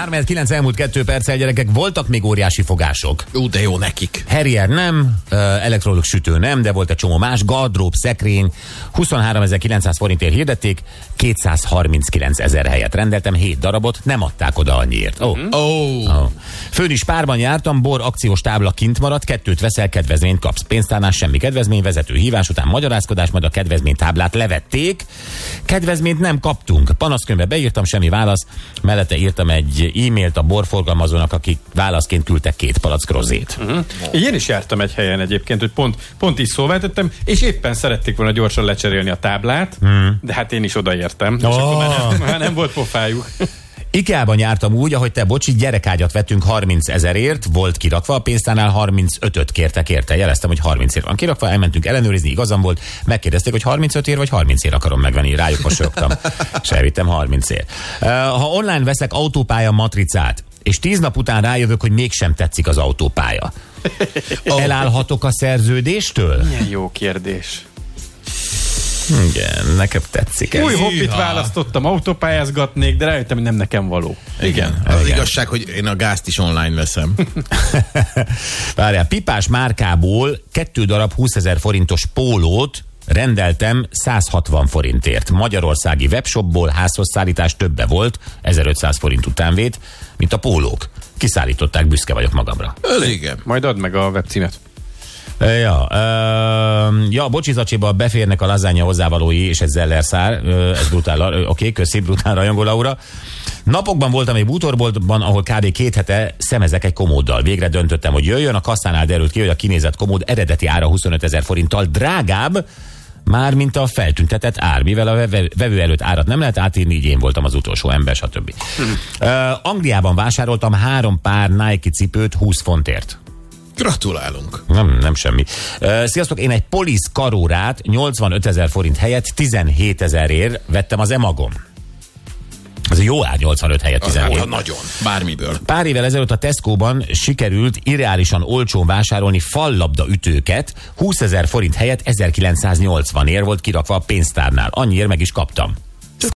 3 elmúlt 2 perccel gyerekek, voltak még óriási fogások. Ú, de jó nekik. Harrier nem, elektrolux sütő nem, de volt egy csomó más, gardrób, szekrény, 23.900 forintért hirdették, 239 ezer helyet rendeltem, 7 darabot, nem adták oda annyiért. Ó, oh. Oh. Oh. Főn is párban jártam, bor akciós tábla kint maradt, kettőt veszel, kedvezményt kapsz. Pénztárnál semmi kedvezmény, vezető hívás után magyarázkodás, majd a kedvezménytáblát levették. Kedvezményt nem kaptunk. Panaszkönyvbe beírtam, semmi válasz. Mellette írtam egy e-mailt a borforgalmazónak, akik válaszként küldtek két palack rozét. Uh-huh. Én is jártam egy helyen egyébként, hogy pont, pont is szóvá tettem, és éppen szerették volna gyorsan lecserélni a táblát, hmm. de hát én is odaértem, és Oh. akkor már nem, már nem volt pofájuk. Ikeában jártam úgy, ahogy te, bocsi, gyerekágyat vettünk 30 ezerért, volt kirakva, a pénztárnál 35-öt kértek érte. Jeleztem, hogy 30 ér van kirakva, elmentünk ellenőrizni, igazam volt, megkérdezték, hogy 35 ér vagy 30 ér akarom megvenni, rájuk mosolyogtam, és elvittem 30 ér. Ha online veszek autópálya matricát, és tíz nap után rájövök, hogy mégsem tetszik az autópálya. Elállhatok a szerződéstől? Milyen jó kérdés. Igen, nekem tetszik ez. Új hobbit választottam, autópályázgatnék, de rájöttem, hogy nem nekem való. igen. Az igazság, hogy én a gázt is online veszem. Várjál, pipás márkából kettő darab 20 ezer forintos pólót rendeltem 160 forintért. Magyarországi webshopból házhoz szállítás többe volt, 1500 forint utánvét, mint a pólók. Kiszállították, büszke vagyok magamra. Ez igen. Majd add meg a webcímet. Ja, ja, bocsizacsiba beférnek a lazánya hozzávalói és egy zeller szár, ez brutál, oké, köszi, brutál rajongó Laura. Napokban voltam egy bútorboltban, ahol kb. két hete szemezek egy komóddal. Végre döntöttem, hogy jöjjön, a kasszánál derült ki, hogy a kinézett komód eredeti ára 25 ezer forinttal drágább, már mint a feltüntetett ár, mivel a vevő előtt árat nem lehet átírni, így én voltam az utolsó ember, stb. uh, Angliában vásároltam három pár Nike cipőt 20 fontért. Gratulálunk. Nem, nem semmi. Sziasztok, én egy polisz karórát 85 ezer forint helyett 17 ezerért vettem az emagom. Ez egy jó ár 85 helyett Az 17. hát nagyon. Bármiből. Pár évvel ezelőtt a Tesco-ban sikerült irreálisan olcsón vásárolni fallabda ütőket, 20 ezer forint helyett 1980 ér volt kirakva a pénztárnál. Annyiért meg is kaptam.